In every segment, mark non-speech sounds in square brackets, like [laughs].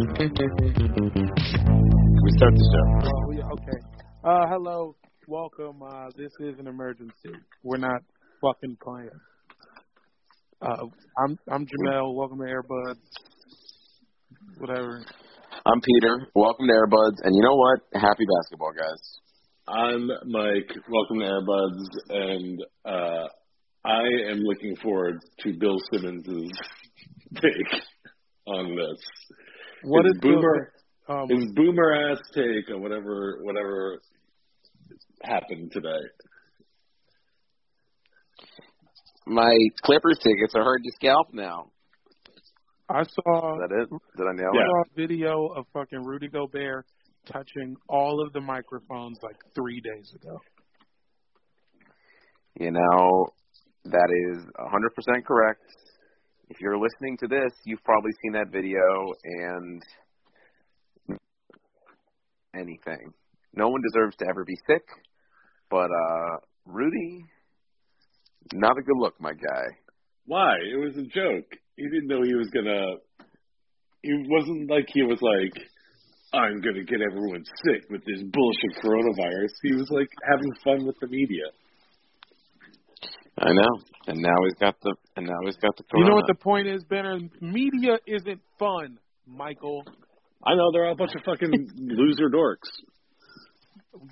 [laughs] we start the show. Oh, we, okay. Uh, hello, welcome. Uh, this is an emergency. We're not fucking playing. Uh, I'm I'm Jamel. Welcome to Airbuds. Whatever. I'm Peter. Welcome to Airbuds. And you know what? Happy basketball, guys. I'm Mike. Welcome to Airbuds, and uh, I am looking forward to Bill Simmons' [laughs] take on this. What his is boomer? Um, His boomer ass take on whatever whatever happened today. My Clippers tickets are hard to scalp now. I saw Is that it? Did I nail I Yeah. saw a video of fucking Rudy Gobert touching all of the microphones like three days ago. You know, that is 100% correct. If you're listening to this, you've probably seen that video and anything. No one deserves to ever be sick, but uh Rudy, not a good look, my guy. Why? It was a joke. He didn't know he was gonna. It wasn't like he was like, I'm gonna get everyone sick with this bullshit coronavirus. He was like having fun with the media. I know. And now he's got the and now he's got the You know what the point is, Benner? Media isn't fun, Michael. I know they're all a bunch of fucking [laughs] loser dorks.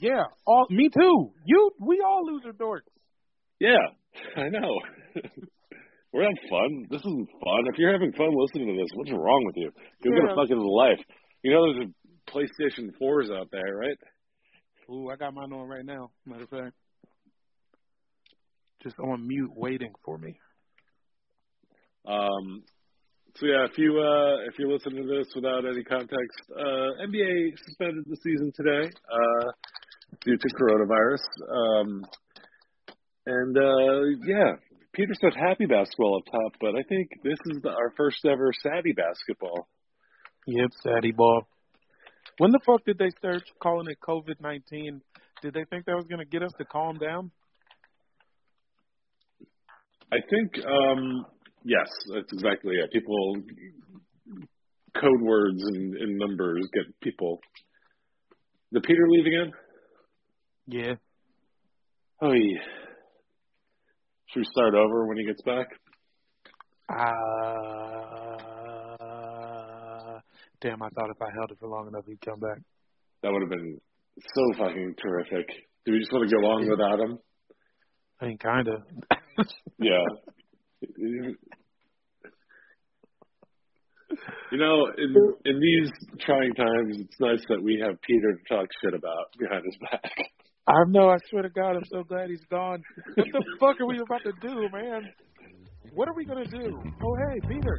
Yeah, all me too. You, we all loser dorks. Yeah, I know. [laughs] We're having fun. This isn't fun. If you're having fun listening to this, what's wrong with you? Go get Yeah. a fucking life. You know there's a PlayStation 4s out there, right? Ooh, I got mine on right now. Matter of fact, just on mute, waiting for me. Um, so yeah, if you uh, if you listen to this without any context, uh, NBA suspended the season today uh, due to coronavirus. Um, and uh, yeah, Peter said happy basketball up top, but I think this is the, our first ever Sadie basketball. Yep, Sadie ball. When the fuck did they start calling it COVID nineteen? Did they think that was gonna get us to calm down? I think um, yes, that's exactly it. People code words and, and numbers get people. Did Peter leave again? Yeah. Oh yeah. Should we start over when he gets back? Uh, damn, I thought if I held it for long enough, he'd come back. That would have been so fucking terrific. Do we just want to go on without him? I mean, kinda. Yeah. You know, in in these trying times, it's nice that we have Peter to talk shit about behind his back. I know. I swear to God, I'm so glad he's gone. What the fuck are we about to do, man? What are we gonna do? Oh, hey, Peter.